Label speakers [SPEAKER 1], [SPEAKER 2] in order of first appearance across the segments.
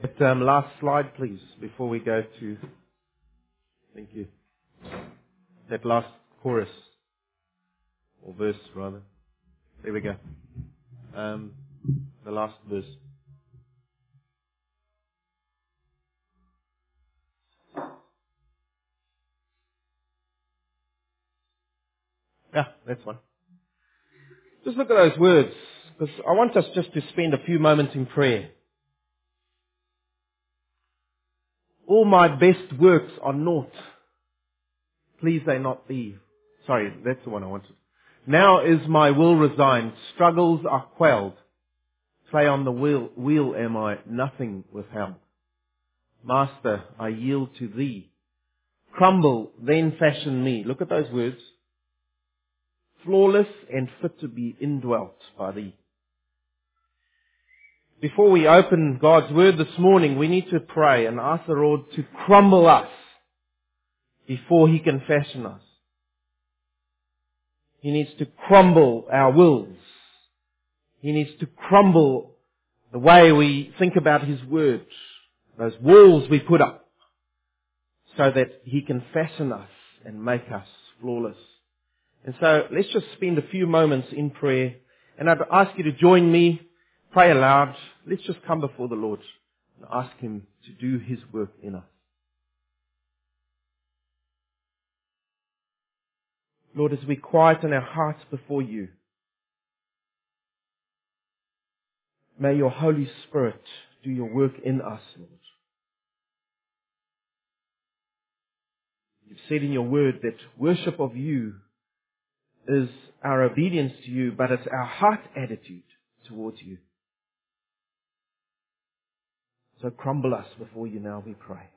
[SPEAKER 1] But, um, last slide, please, before we go to. Thank you. That last chorus, or verse rather. There we go. Um, the last verse. Yeah, that's one. Just look at those words, because I want us just to spend a few moments in prayer. All my best works are naught. Please they not be. Sorry, that's the one I wanted. Now is my will resigned. Struggles are quelled. Play on the wheel, wheel am I, nothing withheld. Master, I yield to thee. Crumble, then fashion me. Look at those words. Flawless and fit to be indwelt by thee. Before we open God's Word this morning, we need to pray and ask the Lord to crumble us before He can fashion us. He needs to crumble our wills. He needs to crumble the way we think about His Word, those walls we put up, so that He can fashion us and make us flawless. And so let's just spend a few moments in prayer. And I'd ask you to join me, pray aloud. Let's just come before the Lord and ask Him to do His work in us. Lord, as we quieten our hearts before you, may your Holy Spirit do your work in us, Lord. You've said in your word that worship of you is our obedience to you, but it's our heart attitude towards you. So crumble us before you now, we pray.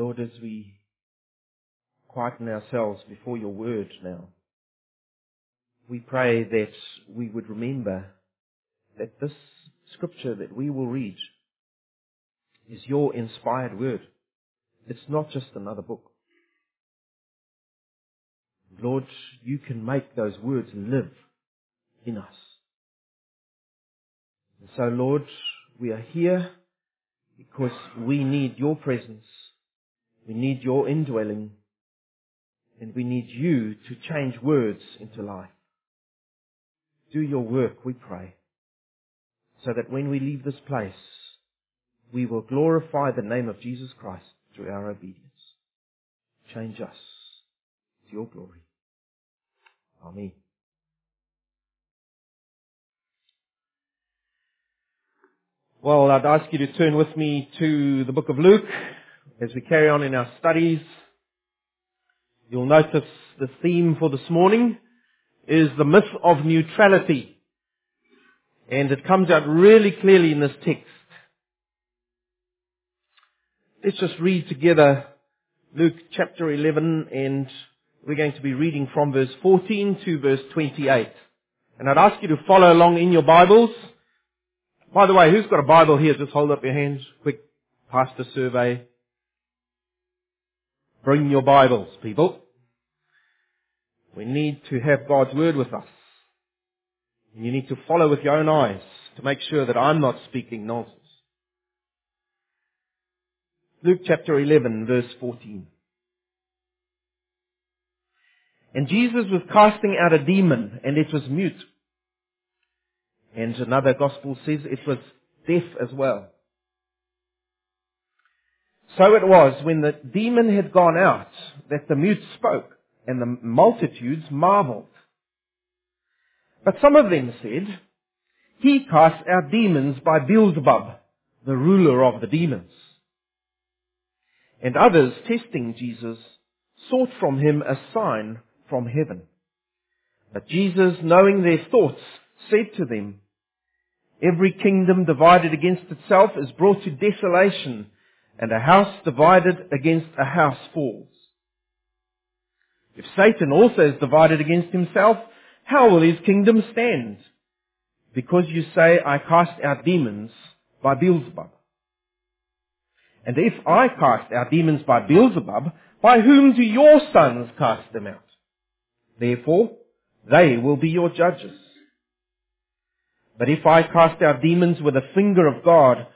[SPEAKER 1] Lord, as we quieten ourselves before your word now, we pray that we would remember that this scripture that we will read is your inspired word. It's not just another book. Lord, you can make those words live in us. And so Lord, we are here because we need your presence. We need your indwelling. And we need you to change words into life. Do your work, we pray, so that when we leave this place, we will glorify the name of Jesus Christ through our obedience. Change us to your glory. Amen. Well, I'd ask you to turn with me to the book of Luke as we carry on in our studies. You'll notice the theme for this morning is the myth of neutrality. And it comes out really clearly in this text. Let's just read together Luke chapter 11 and we're going to be reading from verse 14 to verse 28. And I'd ask you to follow along in your Bibles. By the way, who's got a Bible here? Just hold up your hands. Quick pastor survey. Bring your Bibles, people. We need to have God's Word with us. And you need to follow with your own eyes to make sure that I'm not speaking nonsense. Luke chapter 11 verse 14. And Jesus was casting out a demon and it was mute. And another gospel says it was deaf as well. So it was when the demon had gone out that the mute spoke and the multitudes marveled. But some of them said, He casts out demons by Beelzebub, the ruler of the demons. And others, testing Jesus, sought from him a sign from heaven. But Jesus, knowing their thoughts, said to them, Every kingdom divided against itself is brought to desolation, and a house divided against a house falls. If Satan also is divided against himself, how will his kingdom stand? Because you say, I cast out demons by Beelzebub. And if I cast out demons by Beelzebub, by whom do your sons cast them out? Therefore, they will be your judges. But if I cast out demons with the finger of God,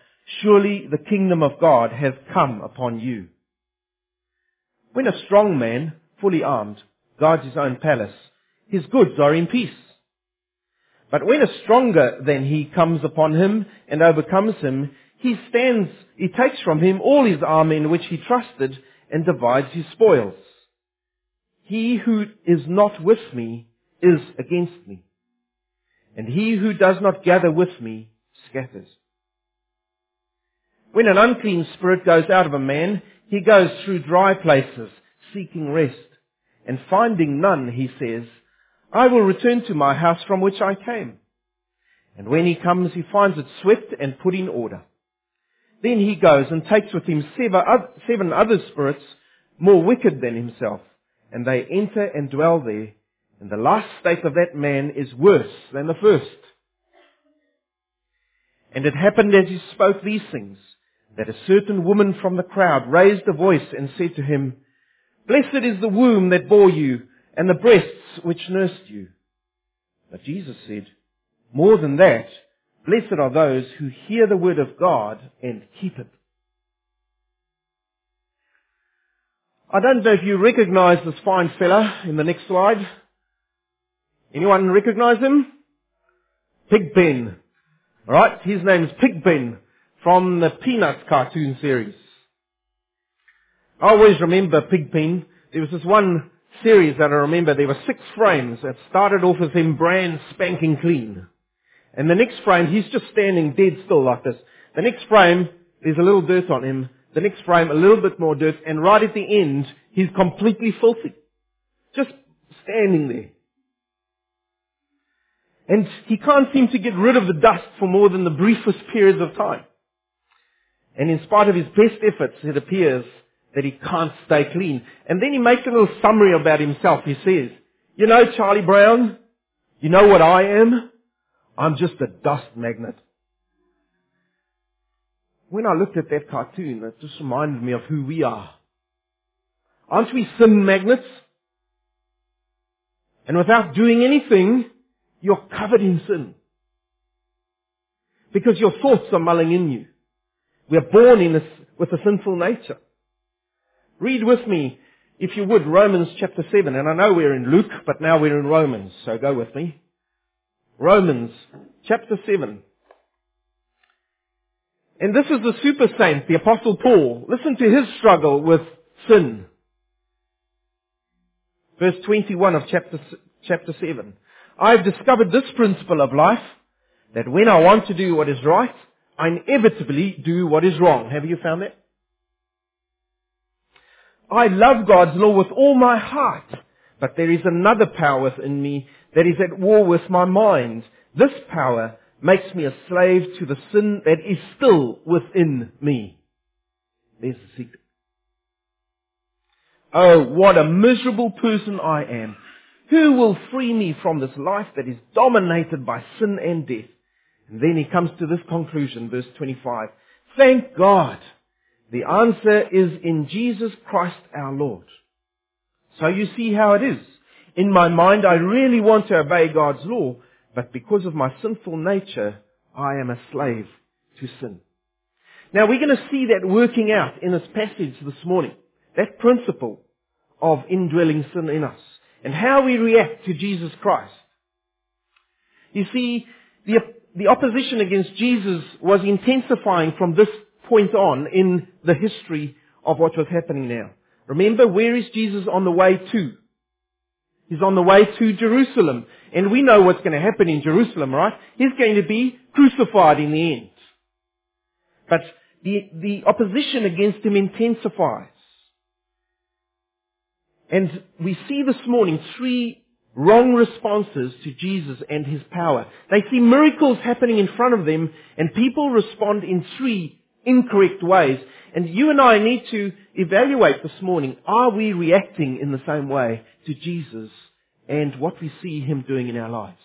[SPEAKER 1] surely the kingdom of God has come upon you. When a strong man, fully armed, guards his own palace, his goods are in peace. But when a stronger than he comes upon him and overcomes him, he stands, he takes from him all his army in which he trusted and divides his spoils. He who is not with me is against me. And he who does not gather with me scatters. When an unclean spirit goes out of a man, he goes through dry places, seeking rest. And finding none, he says, I will return to my house from which I came. And when he comes, he finds it swept and put in order. Then he goes and takes with him seven other spirits more wicked than himself and they enter and dwell there, and the last state of that man is worse than the first. And it happened as he spoke these things, that a certain woman from the crowd raised a voice and said to him, Blessed is the womb that bore you, and the breasts which nursed you. But Jesus said, More than that, blessed are those who hear the word of God and keep it. I don't know if you recognize this fine fella in the next slide. Anyone recognize him? Pigpen. Alright, his name is Pigpen from the Peanuts cartoon series. I always remember Pigpen. There was this one series that I remember. There were six frames that started off as him brand spanking clean. And the next frame, he's just standing dead still like this. The next frame, there's a little dirt on him. The next frame, a little bit more dirt, and right at the end, he's completely filthy. Just standing there. And he can't seem to get rid of the dust for more than the briefest periods of time. And in spite of his best efforts, it appears that he can't stay clean. And then he makes a little summary about himself. He says, you know, Charlie Brown, you know what I am? I'm just a dust magnet when I looked at that cartoon, it just reminded me of who we are. Aren't we sin magnets? And without doing anything, you're covered in sin. Because your thoughts are mulling in you. We are born in this, with a sinful nature. Read with me, if you would, Romans chapter 7. And I know we're in Luke, but now we're in Romans, so go with me. Romans chapter 7. And this is the super saint, the apostle Paul. Listen to his struggle with sin. Verse 21 of chapter, chapter 7. I've discovered this principle of life, that when I want to do what is right, inevitably do what is wrong. Have you found that? I love God's law with all my heart, but there is another power within me that is at war with my mind. This power makes me a slave to the sin that is still within me. There's the secret. Oh, what a miserable person I am. Who will free me from this life that is dominated by sin and death? And then he comes to this conclusion, verse 25. Thank God. The answer is in Jesus Christ our Lord. So you see how it is. In my mind, I really want to obey God's law, but because of my sinful nature, I am a slave to sin. Now we're going to see that working out in this passage this morning. That principle of indwelling sin in us and how we react to Jesus Christ. You see, the, the opposition against Jesus was intensifying from this point on in the history of what was happening now. Remember, where is Jesus on the way to? He's on the way to Jerusalem. And we know what's going to happen in Jerusalem, right? He's going to be crucified in the end. But the, the opposition against him intensifies. And we see this morning three wrong responses to Jesus and his power. They see miracles happening in front of them and people respond in three incorrect ways. And you and I need to evaluate this morning, are we reacting in the same way to Jesus and what we see him doing in our lives?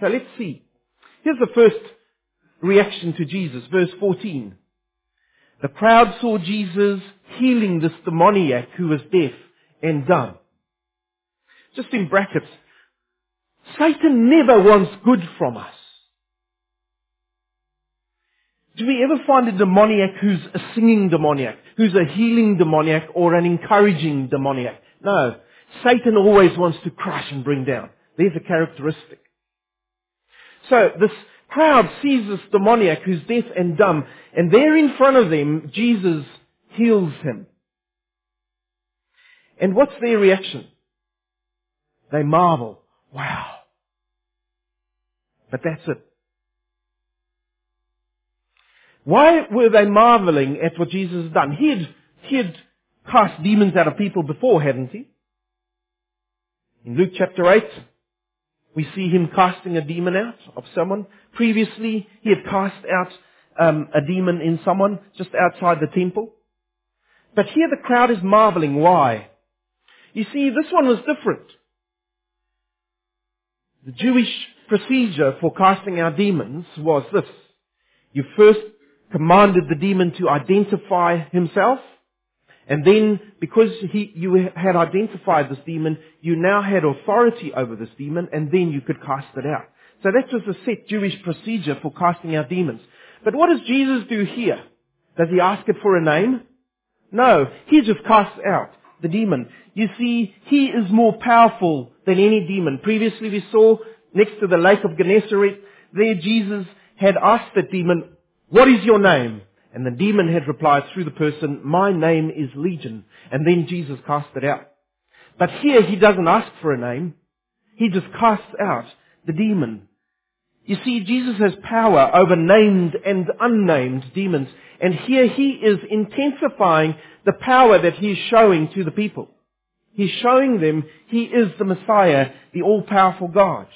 [SPEAKER 1] So let's see. Here's the first reaction to Jesus, verse 14. The crowd saw Jesus healing this demoniac who was deaf and dumb. Just in brackets, Satan never wants good from us. Do we ever find a demoniac who's a singing demoniac, who's a healing demoniac, or an encouraging demoniac? No. Satan always wants to crush and bring down. There's a characteristic. So this crowd sees this demoniac who's deaf and dumb, and there in front of them, Jesus heals him. And what's their reaction? They marvel. Wow. But that's it. Why were they marveling at what Jesus had done? He had, he had cast demons out of people before, hadn't he? In Luke chapter 8, we see him casting a demon out of someone. Previously, he had cast out um, a demon in someone just outside the temple. But here the crowd is marveling. Why? You see, this one was different. The Jewish procedure for casting out demons was this. You first commanded the demon to identify himself, and then, because he, you had identified this demon, you now had authority over this demon, and then you could cast it out. So that was the set Jewish procedure for casting out demons. But what does Jesus do here? Does he ask it for a name? No, he just casts out the demon. You see, he is more powerful than any demon. Previously we saw next to the lake of Gennesaret, there Jesus had asked the demon, what is your name? And the demon had replied through the person, my name is Legion. And then Jesus cast it out. But here he doesn't ask for a name. He just casts out the demon. You see, Jesus has power over named and unnamed demons. And here he is intensifying the power that he is showing to the people. He's showing them he is the Messiah, the all-powerful God.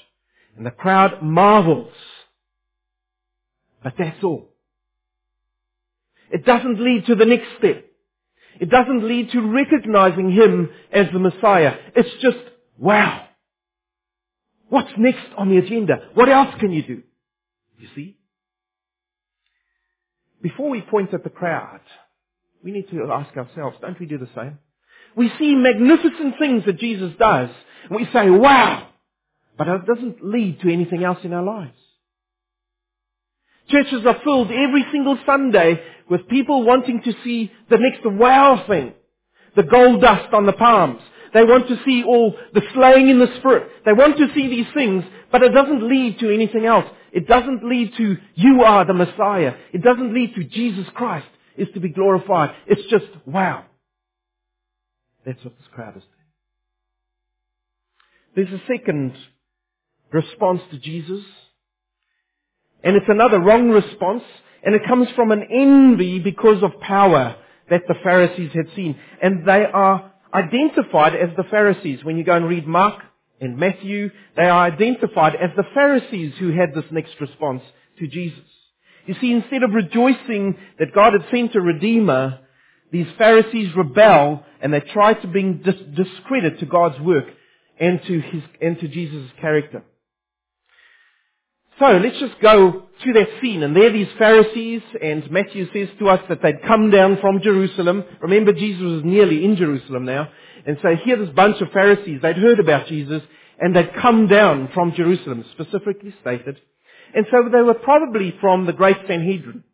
[SPEAKER 1] And the crowd marvels. But that's all. It doesn't lead to the next step. It doesn't lead to recognizing Him as the Messiah. It's just, wow. What's next on the agenda? What else can you do? You see? Before we point at the crowd, we need to ask ourselves, don't we do the same? We see magnificent things that Jesus does, and we say, wow! But it doesn't lead to anything else in our lives. Churches are filled every single Sunday with people wanting to see the next wow thing. The gold dust on the palms. They want to see all the slaying in the spirit. They want to see these things, but it doesn't lead to anything else. It doesn't lead to you are the Messiah. It doesn't lead to Jesus Christ is to be glorified. It's just wow. That's what this crowd is doing. There's a second response to Jesus. And it's another wrong response. And it comes from an envy because of power that the Pharisees had seen. And they are identified as the Pharisees. When you go and read Mark and Matthew, they are identified as the Pharisees who had this next response to Jesus. You see, instead of rejoicing that God had sent a Redeemer, these Pharisees rebel and they try to bring dis- discredit to God's work. and to his, and to Jesus' character. So let's just go to that scene. And there these Pharisees, and Matthew says to us that they'd come down from Jerusalem. Remember, Jesus was nearly in Jerusalem now. And so here this bunch of Pharisees, they'd heard about Jesus, and they'd come down from Jerusalem, specifically stated. And so they were probably from the Great Sanhedrin,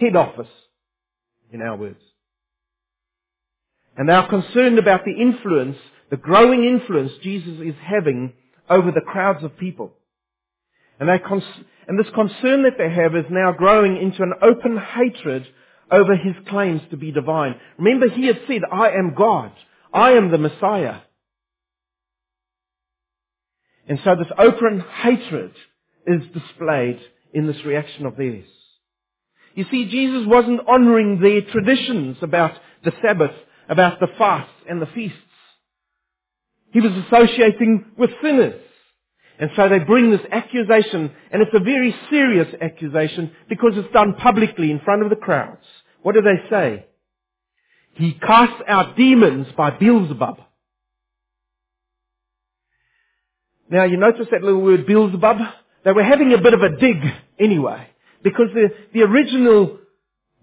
[SPEAKER 1] head office, in our words. And they are concerned about the influence, the growing influence Jesus is having over the crowds of people. And, they cons- and this concern that they have is now growing into an open hatred over his claims to be divine. Remember, he had said, I am God. I am the Messiah. And so this open hatred is displayed in this reaction of theirs. You see, Jesus wasn't honoring their traditions about the Sabbath, about the fasts and the feasts. He was associating with sinners. And so they bring this accusation, and it's a very serious accusation because it's done publicly in front of the crowds. What do they say? He casts out demons by Beelzebub. Now you notice that little word Beelzebub? They were having a bit of a dig anyway. Because the, the original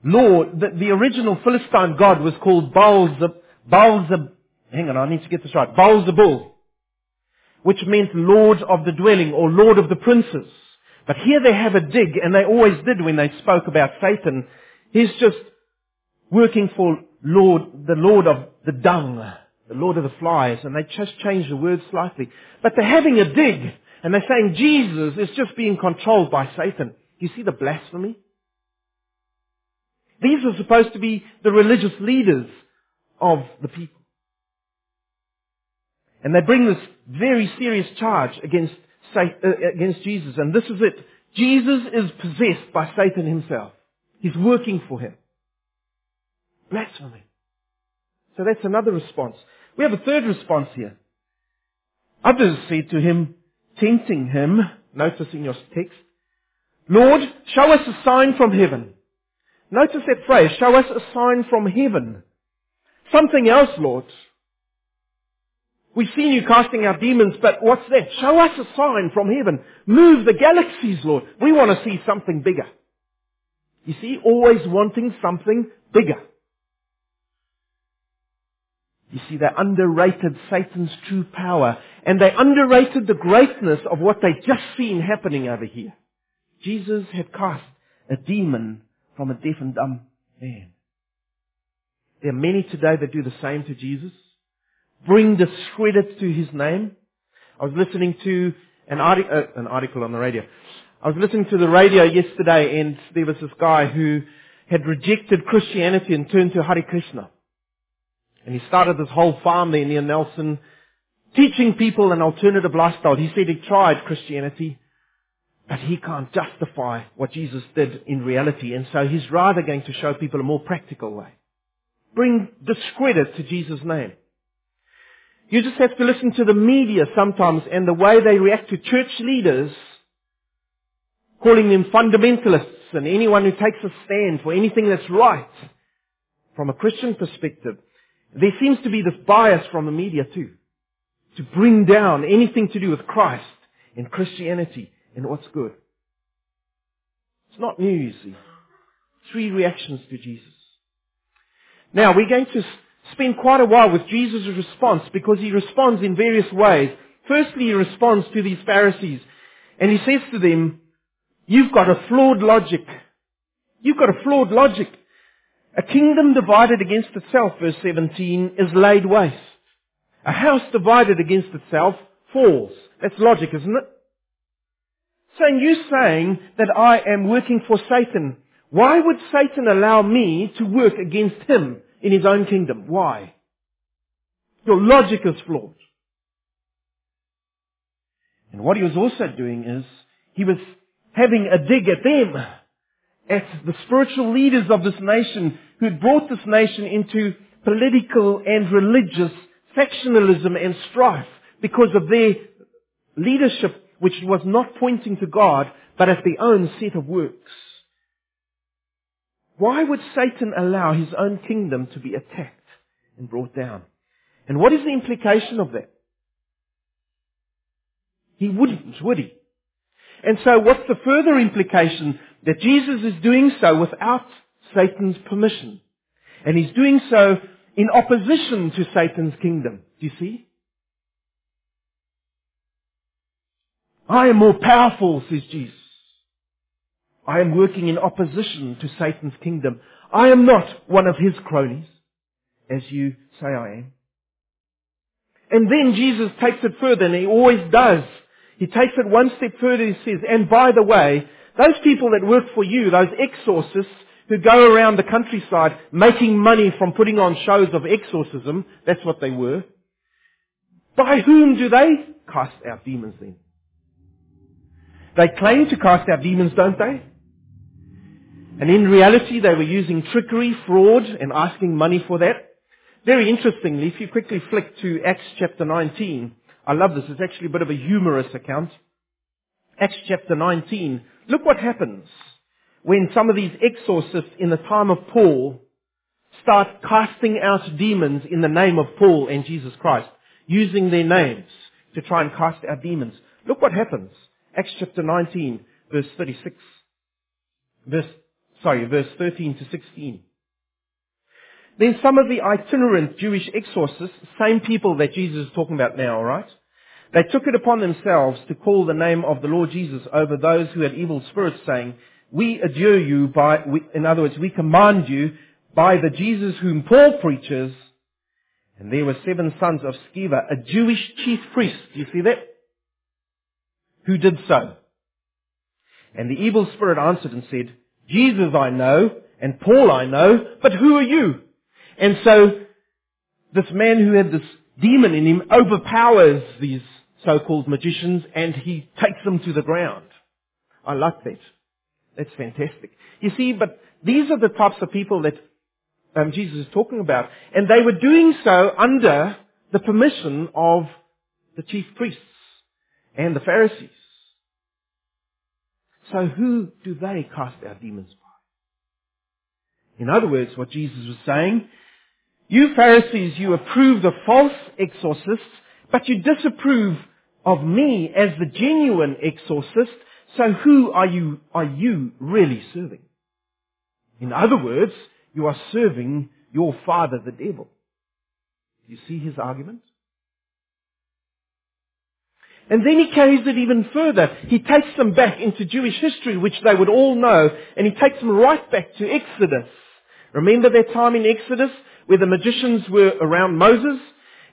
[SPEAKER 1] Lord, the, the original Philistine god was called Baalzeb, Baalzeb, hang on, I need to get this right, Baalzebul, which meant Lord of the dwelling or Lord of the princes. But here they have a dig, and they always did when they spoke about Satan. He's just working for Lord, the Lord of the dung, the Lord of the flies, and they just change the word slightly. But they're having a dig, and they're saying Jesus is just being controlled by Satan. You see the blasphemy? These are supposed to be the religious leaders of the people. And they bring this very serious charge against, uh, against Jesus. And this is it. Jesus is possessed by Satan himself. He's working for him. Blasphemy. So that's another response. We have a third response here. Others said to him, tempting him, notice in your text, Lord, show us a sign from heaven. Notice that phrase, show us a sign from heaven. Something else, Lord. We've seen you casting out demons, but what's that? Show us a sign from heaven. Move the galaxies, Lord. We want to see something bigger. You see, always wanting something bigger. You see, they underrated Satan's true power, and they underrated the greatness of what they just seen happening over here. Jesus had cast a demon from a deaf and dumb man. There are many today that do the same to Jesus. Bring discredit to his name. I was listening to an, arti- uh, an article on the radio. I was listening to the radio yesterday and there was this guy who had rejected Christianity and turned to Hare Krishna. And he started this whole farm there near Nelson, teaching people an alternative lifestyle. He said he tried Christianity, but he can't justify what Jesus did in reality. And so he's rather going to show people a more practical way. Bring discredit to Jesus' name. You just have to listen to the media sometimes and the way they react to church leaders, calling them fundamentalists and anyone who takes a stand for anything that's right from a Christian perspective. There seems to be this bias from the media too, to bring down anything to do with Christ and Christianity and what's good. It's not new, you see. Three reactions to Jesus. Now, we're going to spend quite a while with Jesus' response because he responds in various ways. Firstly, he responds to these Pharisees and he says to them, you've got a flawed logic. You've got a flawed logic. A kingdom divided against itself, verse 17, is laid waste. A house divided against itself falls. That's logic, isn't it? So you're saying that I am working for Satan. Why would Satan allow me to work against him in his own kingdom? Why? Your logic is flawed. And what he was also doing is, he was having a dig at them, at the spiritual leaders of this nation who had brought this nation into political and religious factionalism and strife because of their leadership which was not pointing to God, but at their own set of works. Why would Satan allow his own kingdom to be attacked and brought down? And what is the implication of that? He wouldn't, would he? And so what's the further implication? That Jesus is doing so without Satan's permission. And he's doing so in opposition to Satan's kingdom. Do you see? I am more powerful, says Jesus. I am working in opposition to Satan's kingdom. I am not one of his cronies, as you say I am. And then Jesus takes it further, and he always does. He takes it one step further, he says, and by the way, those people that work for you, those exorcists who go around the countryside making money from putting on shows of exorcism, that's what they were. By whom do they cast out demons then? They claim to cast out demons, don't they? And in reality, they were using trickery, fraud, and asking money for that. Very interestingly, if you quickly flick to Acts chapter 19, I love this, it's actually a bit of a humorous account. Acts chapter 19, look what happens when some of these exorcists in the time of Paul start casting out demons in the name of Paul and Jesus Christ, using their names to try and cast out demons. Look what happens. Acts chapter 19, verse 36. Verse, sorry, verse 13 to 16. Then some of the itinerant Jewish exorcists, same people that Jesus is talking about now, right? They took it upon themselves to call the name of the Lord Jesus over those who had evil spirits, saying, We adjure you by, in other words, we command you by the Jesus whom Paul preaches. And there were seven sons of Sceva, a Jewish chief priest. Do you see that? Who did so. And the evil spirit answered and said, Jesus I know, and Paul I know, but who are you? And so, this man who had this demon in him overpowers these so-called magicians and he takes them to the ground. I like that. That's fantastic. You see, but these are the types of people that um, Jesus is talking about. And they were doing so under the permission of the chief priests and the Pharisees. So who do they cast out demons by? In other words, what Jesus was saying you Pharisees, you approve the false exorcists, but you disapprove of me as the genuine exorcist. So who are you, are you really serving? In other words, you are serving your father, the devil. You see his argument? And then he carries it even further. He takes them back into Jewish history, which they would all know, and he takes them right back to Exodus. Remember that time in Exodus where the magicians were around Moses,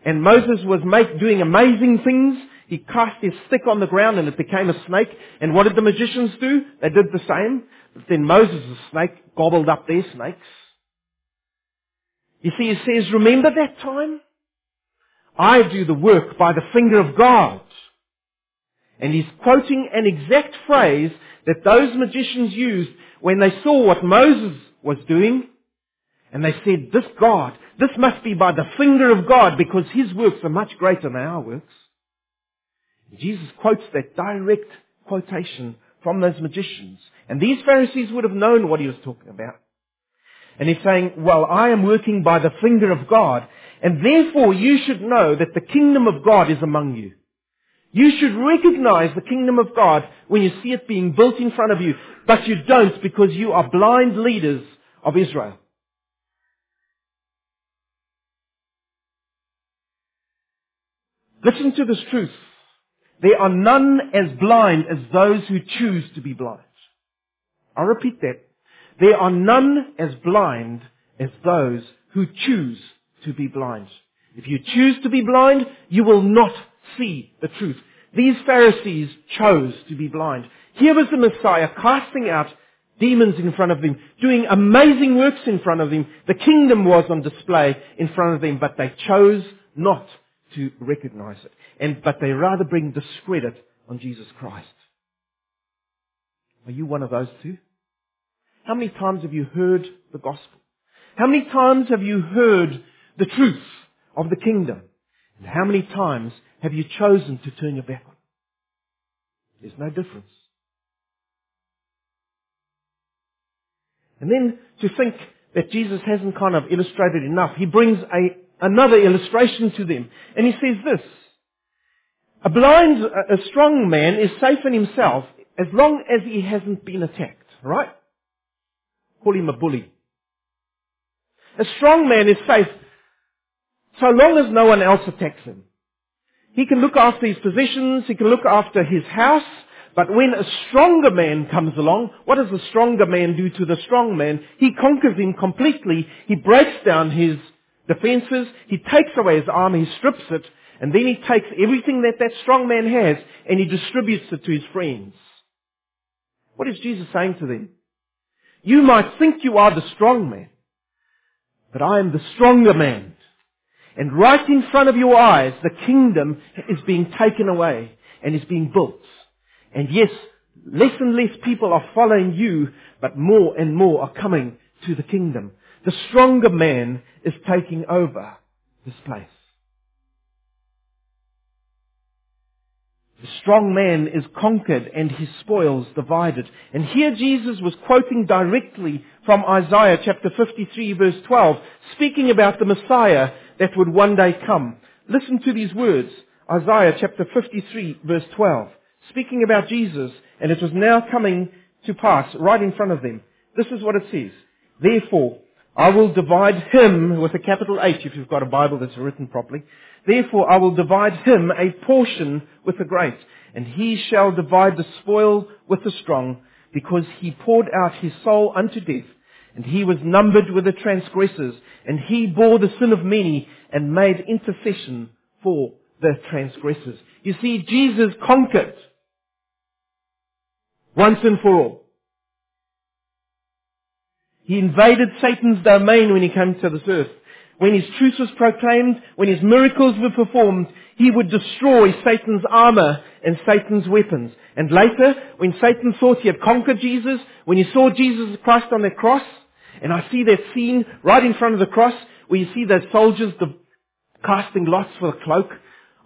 [SPEAKER 1] and Moses was make, doing amazing things. He cast his stick on the ground and it became a snake. And what did the magicians do? They did the same. But then Moses' snake gobbled up their snakes. You see, he says, remember that time? I do the work by the finger of God. And he's quoting an exact phrase that those magicians used when they saw what Moses was doing and they said, this God, this must be by the finger of God because His works are much greater than our works. Jesus quotes that direct quotation from those magicians. And these Pharisees would have known what he was talking about. And he's saying, well, I am working by the finger of God, and therefore you should know that the kingdom of God is among you. You should recognize the kingdom of God when you see it being built in front of you, but you don't because you are blind leaders of Israel. Listen to this truth. There are none as blind as those who choose to be blind. I'll repeat that. There are none as blind as those who choose to be blind. If you choose to be blind, you will not see the truth. These Pharisees chose to be blind. Here was the Messiah casting out demons in front of them, doing amazing works in front of them. The kingdom was on display in front of them, but they chose not to recognize it. And, but they rather bring discredit on Jesus Christ. Are you one of those two? How many times have you heard the gospel? How many times have you heard the truth of the kingdom? How many times have you chosen to turn your back on? There's no difference. And then to think that Jesus hasn't kind of illustrated enough, he brings a another illustration to them. And he says this, A blind, a strong man is safe in himself as long as he hasn't been attacked, right? Call him a bully. A strong man is safe so long as no one else attacks him. He can look after his possessions, he can look after his house, but when a stronger man comes along, what does the stronger man do to the strong man? He conquers him completely, he breaks down his defenses, he takes away his armor, he strips it, and then he takes everything that that strong man has and he distributes it to his friends. What is Jesus saying to them? You might think you are the strong man, but I am the stronger man. And right in front of your eyes, the kingdom is being taken away and is being built. And yes, less and less people are following you, but more and more are coming to the kingdom. The stronger man is taking over this place. The strong man is conquered and his spoils divided. And here Jesus was quoting directly from Isaiah chapter 53 verse 12, speaking about the Messiah that would one day come. Listen to these words. Isaiah chapter 53 verse 12. Speaking about Jesus, and it was now coming to pass right in front of them. This is what it says. Therefore, I will divide him with a capital H if you've got a Bible that's written properly. Therefore I will divide him a portion with the great, and he shall divide the spoil with the strong, because he poured out his soul unto death, and he was numbered with the transgressors, and he bore the sin of many, and made intercession for the transgressors. You see, Jesus conquered once and for all. He invaded Satan's domain when he came to this earth. When his truth was proclaimed, when his miracles were performed, he would destroy Satan's armor and Satan's weapons. And later, when Satan thought he had conquered Jesus, when he saw Jesus Christ on the cross, and I see that scene right in front of the cross, where you see those soldiers casting lots for the cloak,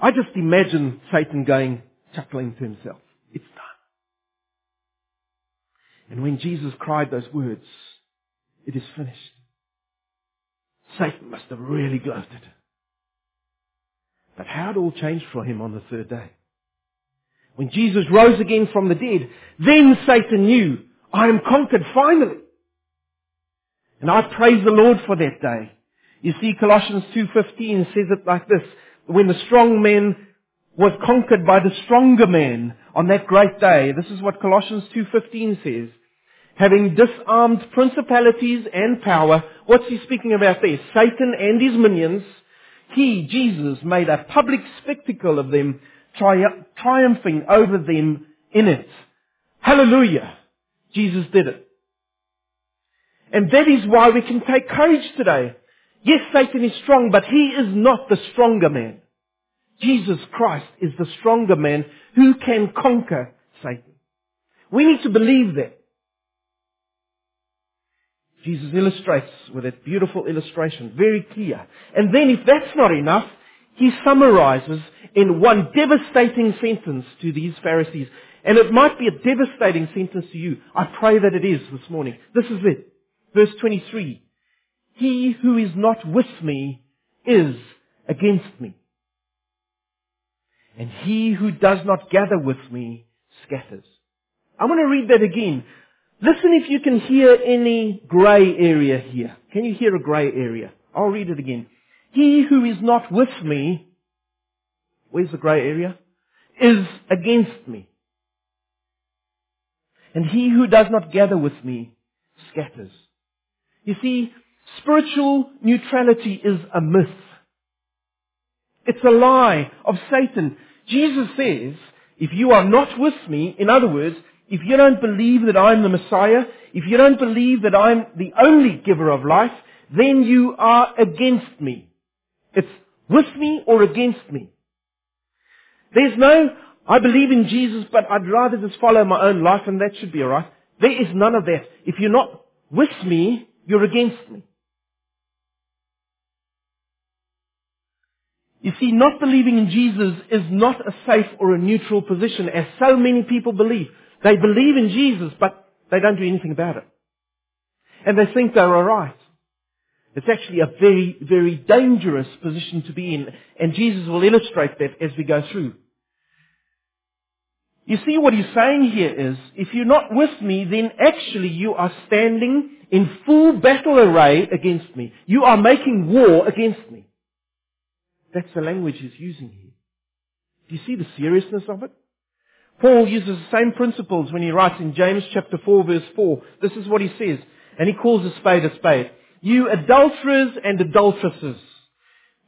[SPEAKER 1] I just imagine Satan going, chuckling to himself, it's done. And when Jesus cried those words, it is finished. Satan must have really gloated. But how it all changed for him on the third day. When Jesus rose again from the dead, then Satan knew, I am conquered finally. And I praise the Lord for that day. You see, Colossians 2.15 says it like this. When the strong man was conquered by the stronger man on that great day. This is what Colossians 2.15 says having disarmed principalities and power. What's he speaking about there? Satan and his minions. He, Jesus, made a public spectacle of them, tri- triumphing over them in it. Hallelujah! Jesus did it. And that is why we can take courage today. Yes, Satan is strong, but he is not the stronger man. Jesus Christ is the stronger man who can conquer Satan. We need to believe that. Jesus illustrates with that beautiful illustration, very clear. And then if that's not enough, he summarizes in one devastating sentence to these Pharisees. And it might be a devastating sentence to you. I pray that it is this morning. This is it. Verse 23. He who is not with me is against me. And he who does not gather with me scatters. I'm going to read that again. Listen if you can hear any grey area here. Can you hear a grey area? I'll read it again. He who is not with me, where's the grey area? Is against me. And he who does not gather with me scatters. You see, spiritual neutrality is a myth. It's a lie of Satan. Jesus says, if you are not with me, in other words, if you don't believe that I'm the Messiah, if you don't believe that I'm the only giver of life, then you are against me. It's with me or against me. There's no, I believe in Jesus, but I'd rather just follow my own life and that should be alright. There is none of that. If you're not with me, you're against me. You see, not believing in Jesus is not a safe or a neutral position as so many people believe. They believe in Jesus, but they don't do anything about it. And they think they're alright. It's actually a very, very dangerous position to be in. And Jesus will illustrate that as we go through. You see what he's saying here is, if you're not with me, then actually you are standing in full battle array against me. You are making war against me. That's the language he's using here. Do you see the seriousness of it? Paul uses the same principles when he writes in James chapter 4 verse 4. This is what he says. And he calls a spade a spade. You adulterers and adulteresses,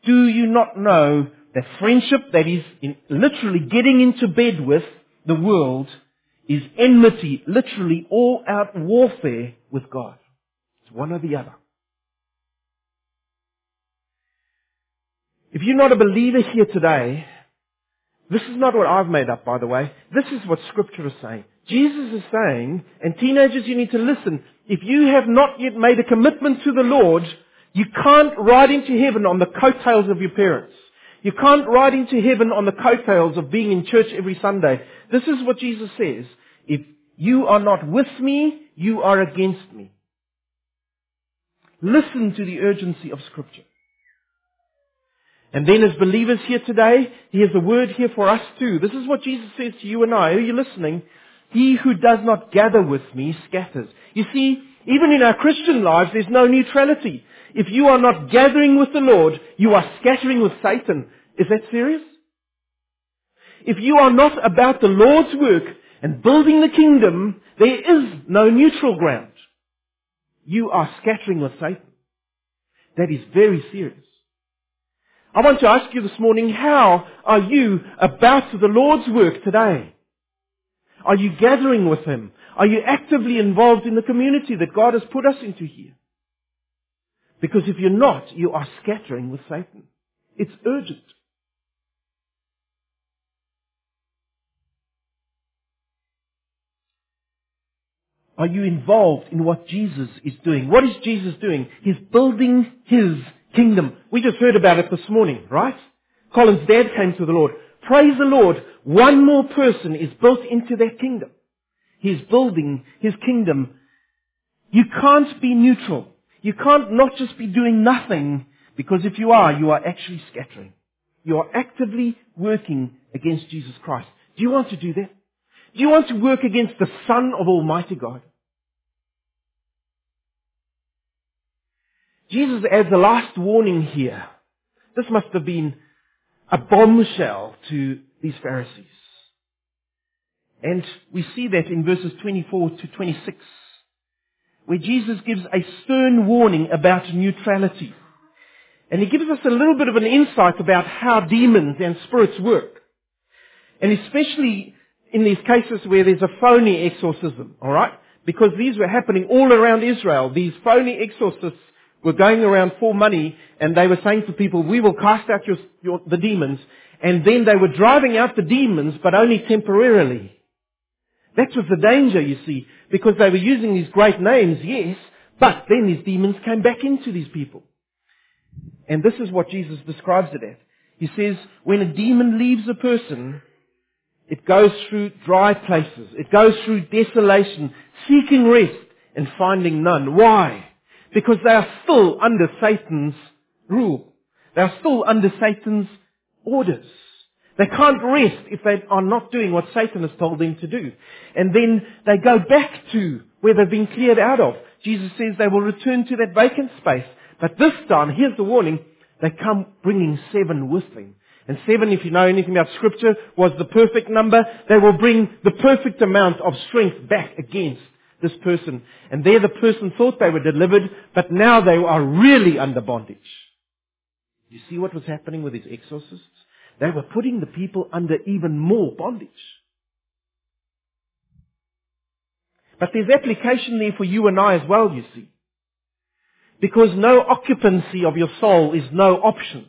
[SPEAKER 1] do you not know that friendship that is in literally getting into bed with the world is enmity, literally all out warfare with God? It's one or the other. If you're not a believer here today, this is not what I've made up, by the way. This is what Scripture is saying. Jesus is saying, and teenagers, you need to listen. If you have not yet made a commitment to the Lord, you can't ride into heaven on the coattails of your parents. You can't ride into heaven on the coattails of being in church every Sunday. This is what Jesus says. If you are not with me, you are against me. Listen to the urgency of Scripture. And then as believers here today, he has a word here for us too. This is what Jesus says to you and I. Are you listening? He who does not gather with me scatters. You see, even in our Christian lives, there's no neutrality. If you are not gathering with the Lord, you are scattering with Satan. Is that serious? If you are not about the Lord's work and building the kingdom, there is no neutral ground. You are scattering with Satan. That is very serious. I want to ask you this morning, how are you about the Lord's work today? Are you gathering with Him? Are you actively involved in the community that God has put us into here? Because if you're not, you are scattering with Satan. It's urgent. Are you involved in what Jesus is doing? What is Jesus doing? He's building His kingdom. We just heard about it this morning, right? Colin's dad came to the Lord. Praise the Lord. One more person is built into that kingdom. He's building his kingdom. You can't be neutral. You can't not just be doing nothing because if you are, you are actually scattering. You are actively working against Jesus Christ. Do you want to do that? Do you want to work against the Son of Almighty God? Jesus adds a last warning here. This must have been a bombshell to these Pharisees. And we see that in verses 24 to 26, where Jesus gives a stern warning about neutrality. And he gives us a little bit of an insight about how demons and spirits work. And especially in these cases where there's a phony exorcism, alright? Because these were happening all around Israel. These phony exorcists were going around for money and they were saying to people, we will cast out your, your, the demons. And then they were driving out the demons, but only temporarily. That was the danger, you see, because they were using these great names, yes, but then these demons came back into these people. And this is what Jesus describes it as. He says, when a demon leaves a person, it goes through dry places. It goes through desolation, seeking rest and finding none. Why? Because they are still under Satan's rule. They are still under Satan's orders. They can't rest if they are not doing what Satan has told them to do. And then they go back to where they've been cleared out of. Jesus says they will return to that vacant space. But this time, here's the warning, they come bringing seven with them. And seven, if you know anything about scripture, was the perfect number. They will bring the perfect amount of strength back against this person. And there the person thought they were delivered, but now they are really under bondage. You see what was happening with these exorcists? They were putting the people under even more bondage. But there's application there for you and I as well, you see. Because no occupancy of your soul is no option.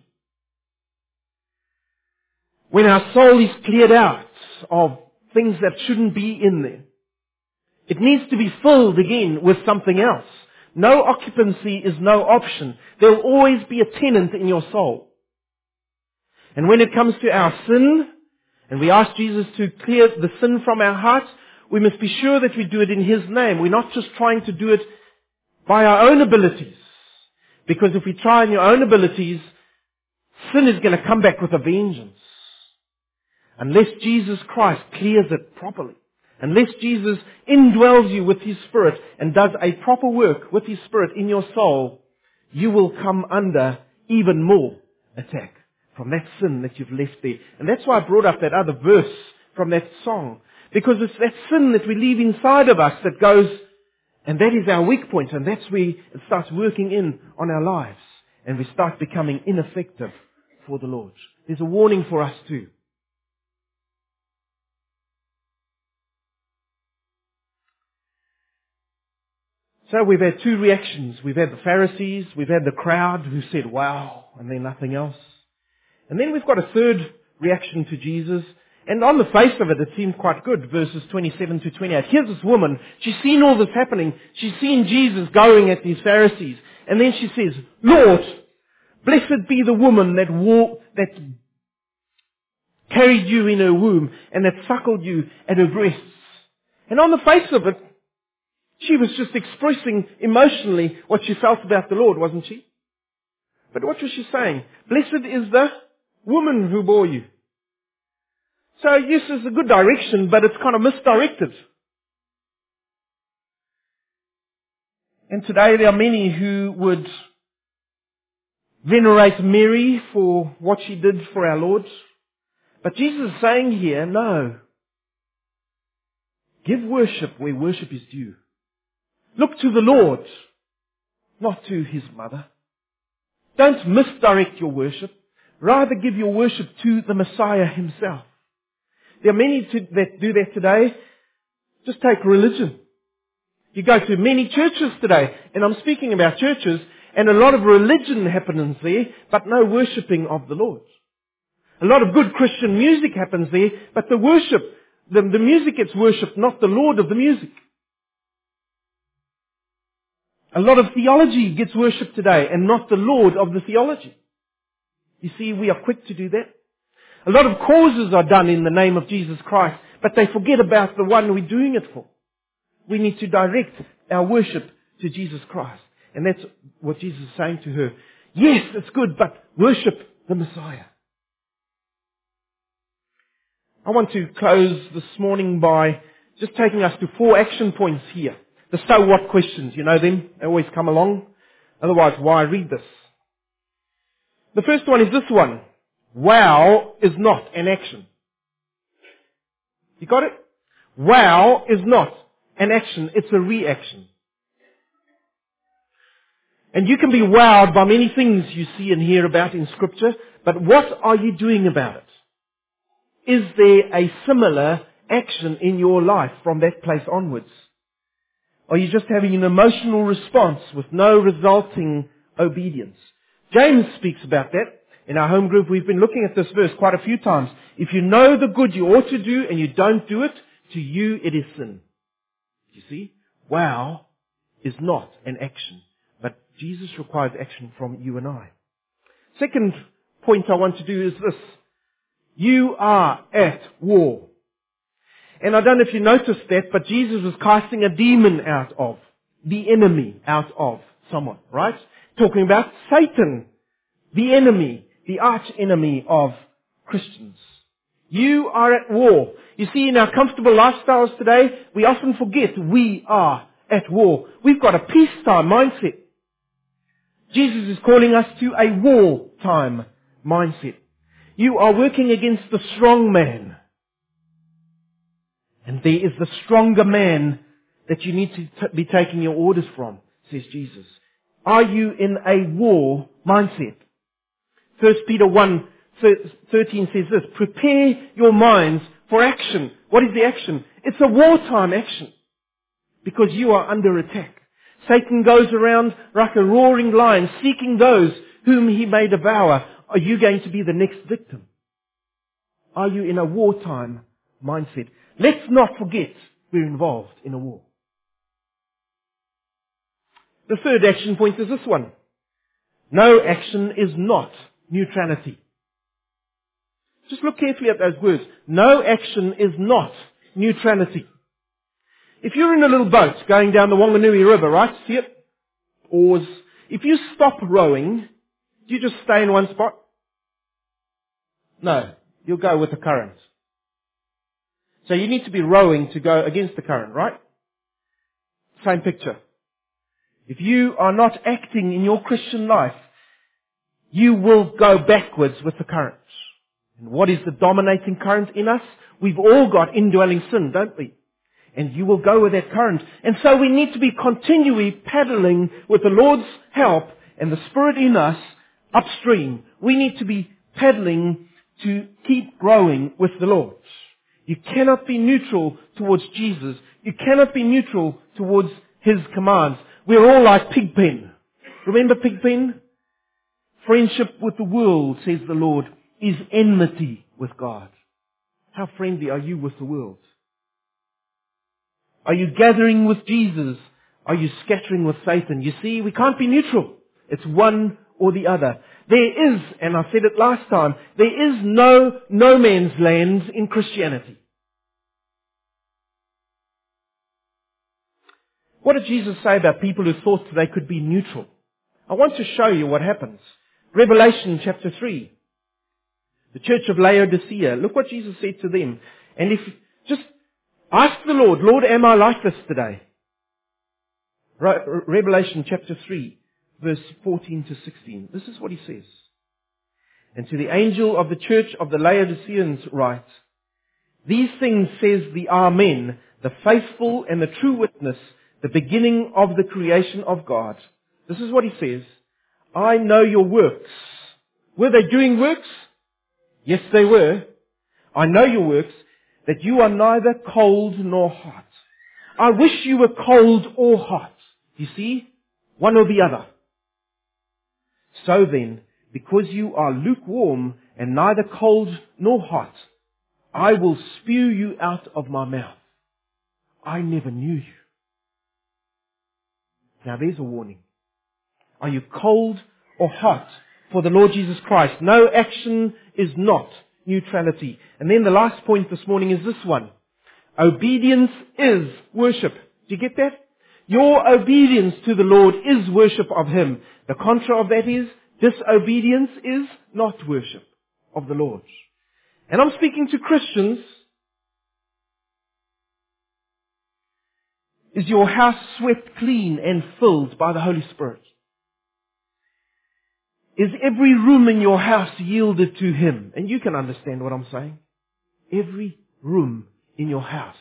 [SPEAKER 1] When our soul is cleared out of things that shouldn't be in there, it needs to be filled again with something else. No occupancy is no option. There will always be a tenant in your soul. And when it comes to our sin, and we ask Jesus to clear the sin from our hearts, we must be sure that we do it in His name. We're not just trying to do it by our own abilities. Because if we try in your own abilities, sin is going to come back with a vengeance. unless Jesus Christ clears it properly, unless Jesus indwells you with His Spirit and does a proper work with His Spirit in your soul, you will come under even more attack from that sin that you've left there. And that's why I brought up that other verse from that song. Because it's that sin that we leave inside of us that goes, and that is our weak point, and that's where it starts working in on our lives. And we start becoming ineffective for the Lord. There's a warning for us too. So we've had two reactions. We've had the Pharisees, we've had the crowd who said, wow, and then nothing else. And then we've got a third reaction to Jesus. And on the face of it, it seemed quite good, verses 27 to 28. Here's this woman. She's seen all this happening. She's seen Jesus going at these Pharisees. And then she says, Lord, blessed be the woman that walked, that carried you in her womb and that suckled you at her breasts. And on the face of it, she was just expressing emotionally what she felt about the Lord, wasn't she? But what was she saying? Blessed is the woman who bore you. So yes, it's a good direction, but it's kind of misdirected. And today there are many who would venerate Mary for what she did for our Lord. But Jesus is saying here, no. Give worship where worship is due. Look to the Lord, not to his mother. Don't misdirect your worship. Rather give your worship to the Messiah himself. There are many to, that do that today. Just take religion. You go to many churches today, and I'm speaking about churches, and a lot of religion happens there, but no worshipping of the Lord. A lot of good Christian music happens there, but the worship, the, the music gets worshipped, not the Lord of the music. A lot of theology gets worshipped today and not the Lord of the theology. You see, we are quick to do that. A lot of causes are done in the name of Jesus Christ, but they forget about the one we're doing it for. We need to direct our worship to Jesus Christ. And that's what Jesus is saying to her. Yes, it's good, but worship the Messiah. I want to close this morning by just taking us to four action points here. The so what questions, you know them? They always come along. Otherwise, why read this? The first one is this one. Wow is not an action. You got it? Wow is not an action, it's a reaction. And you can be wowed by many things you see and hear about in scripture, but what are you doing about it? Is there a similar action in your life from that place onwards? Are you just having an emotional response with no resulting obedience? James speaks about that. In our home group, we've been looking at this verse quite a few times. If you know the good you ought to do and you don't do it, to you it is sin. You see? Wow is not an action, but Jesus requires action from you and I. Second point I want to do is this. You are at war. And I don't know if you noticed that, but Jesus was casting a demon out of, the enemy out of someone, right? Talking about Satan, the enemy, the arch enemy of Christians. You are at war. You see, in our comfortable lifestyles today, we often forget we are at war. We've got a peacetime mindset. Jesus is calling us to a wartime mindset. You are working against the strong man. And there is the stronger man that you need to t- be taking your orders from, says Jesus. Are you in a war mindset? 1 Peter 1, 13 says this, prepare your minds for action. What is the action? It's a wartime action. Because you are under attack. Satan goes around like a roaring lion, seeking those whom he may devour. Are you going to be the next victim? Are you in a wartime mindset? Let's not forget we're involved in a war. The third action point is this one. No action is not neutrality. Just look carefully at those words. No action is not neutrality. If you're in a little boat going down the Wanganui River, right? See it? Oars. If you stop rowing, do you just stay in one spot? No. You'll go with the current. So you need to be rowing to go against the current, right? Same picture. If you are not acting in your Christian life, you will go backwards with the current. And what is the dominating current in us? We've all got indwelling sin, don't we? And you will go with that current. And so we need to be continually paddling with the Lord's help and the Spirit in us upstream. We need to be paddling to keep growing with the Lord. You cannot be neutral towards Jesus. You cannot be neutral towards His commands. We're all like Pigpen. Remember Pigpen? Friendship with the world, says the Lord, is enmity with God. How friendly are you with the world? Are you gathering with Jesus? Are you scattering with Satan? You see, we can't be neutral. It's one or the other. There is, and I said it last time, there is no no man's land in Christianity. What did Jesus say about people who thought they could be neutral? I want to show you what happens. Revelation chapter 3. The church of Laodicea. Look what Jesus said to them. And if, just ask the Lord, Lord, am I like this today? Revelation chapter 3, verse 14 to 16. This is what he says. And to the angel of the church of the Laodiceans write, These things says the Amen, the faithful and the true witness, the beginning of the creation of God. This is what he says. I know your works. Were they doing works? Yes, they were. I know your works, that you are neither cold nor hot. I wish you were cold or hot. You see? One or the other. So then, because you are lukewarm and neither cold nor hot, I will spew you out of my mouth. I never knew you. Now there's a warning. Are you cold or hot for the Lord Jesus Christ? No action is not neutrality. And then the last point this morning is this one. Obedience is worship. Do you get that? Your obedience to the Lord is worship of Him. The contra of that is disobedience is not worship of the Lord. And I'm speaking to Christians. Is your house swept clean and filled by the Holy Spirit? Is every room in your house yielded to Him? And you can understand what I'm saying. Every room in your house,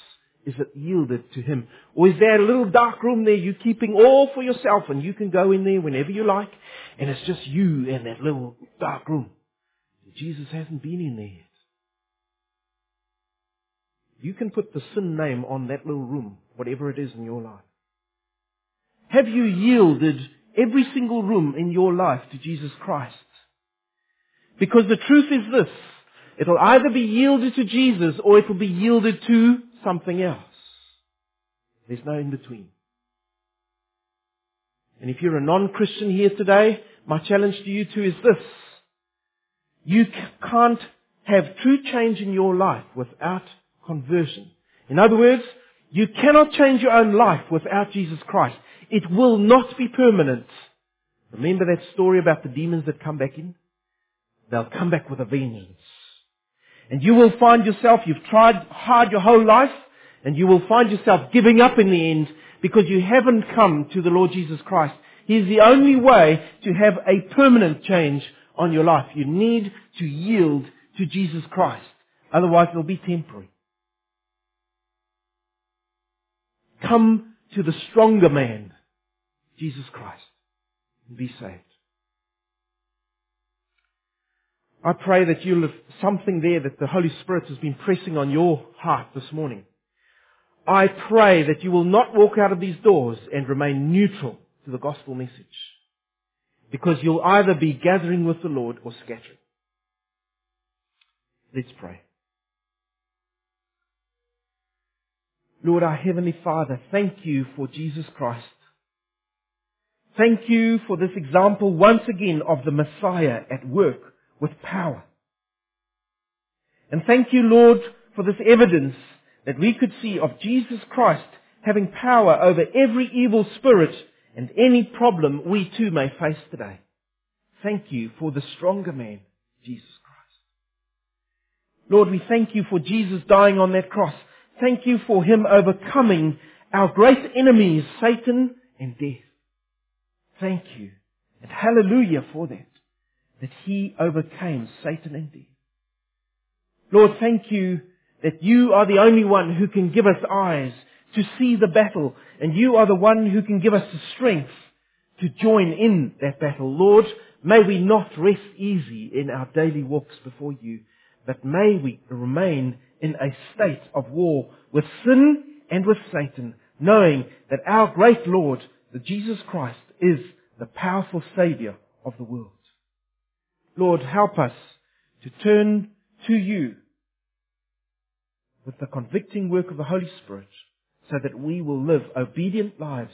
[SPEAKER 1] is it yielded to Him? Or is there a little dark room there you're keeping all for yourself and you can go in there whenever you like and it's just you and that little dark room? Jesus hasn't been in there yet. You can put the sin name on that little room, whatever it is in your life. Have you yielded every single room in your life to Jesus Christ. Because the truth is this. It'll either be yielded to Jesus or it will be yielded to something else. There's no in between. And if you're a non-Christian here today, my challenge to you too is this. You can't have true change in your life without conversion. In other words, you cannot change your own life without Jesus Christ. It will not be permanent. Remember that story about the demons that come back in? They'll come back with a vengeance. And you will find yourself, you've tried hard your whole life, and you will find yourself giving up in the end because you haven't come to the Lord Jesus Christ. He is the only way to have a permanent change on your life. You need to yield to Jesus Christ. Otherwise it'll be temporary. Come to the stronger man Jesus Christ and be saved. I pray that you'll have something there that the Holy Spirit has been pressing on your heart this morning. I pray that you will not walk out of these doors and remain neutral to the gospel message. Because you'll either be gathering with the Lord or scattering. Let's pray. Lord, our Heavenly Father, thank you for Jesus Christ Thank you for this example once again of the Messiah at work with power. And thank you, Lord, for this evidence that we could see of Jesus Christ having power over every evil spirit and any problem we too may face today. Thank you for the stronger man, Jesus Christ. Lord, we thank you for Jesus dying on that cross, Thank you for him overcoming our great enemies, Satan and death. Thank you. And hallelujah for that. That he overcame Satan and death. Lord, thank you that you are the only one who can give us eyes to see the battle, and you are the one who can give us the strength to join in that battle. Lord, may we not rest easy in our daily walks before you, but may we remain in a state of war with sin and with Satan, knowing that our great Lord, the Jesus Christ, is the powerful Savior of the world. Lord, help us to turn to you with the convicting work of the Holy Spirit so that we will live obedient lives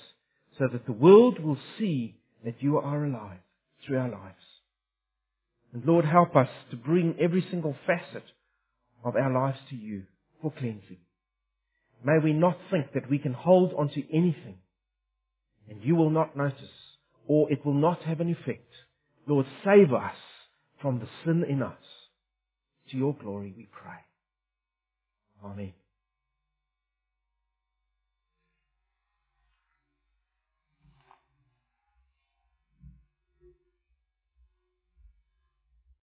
[SPEAKER 1] so that the world will see that you are alive through our lives. And Lord, help us to bring every single facet of our lives to you for cleansing. May we not think that we can hold onto anything and you will not notice or it will not have an effect. Lord, save us from the sin in us. To your glory we pray. Amen.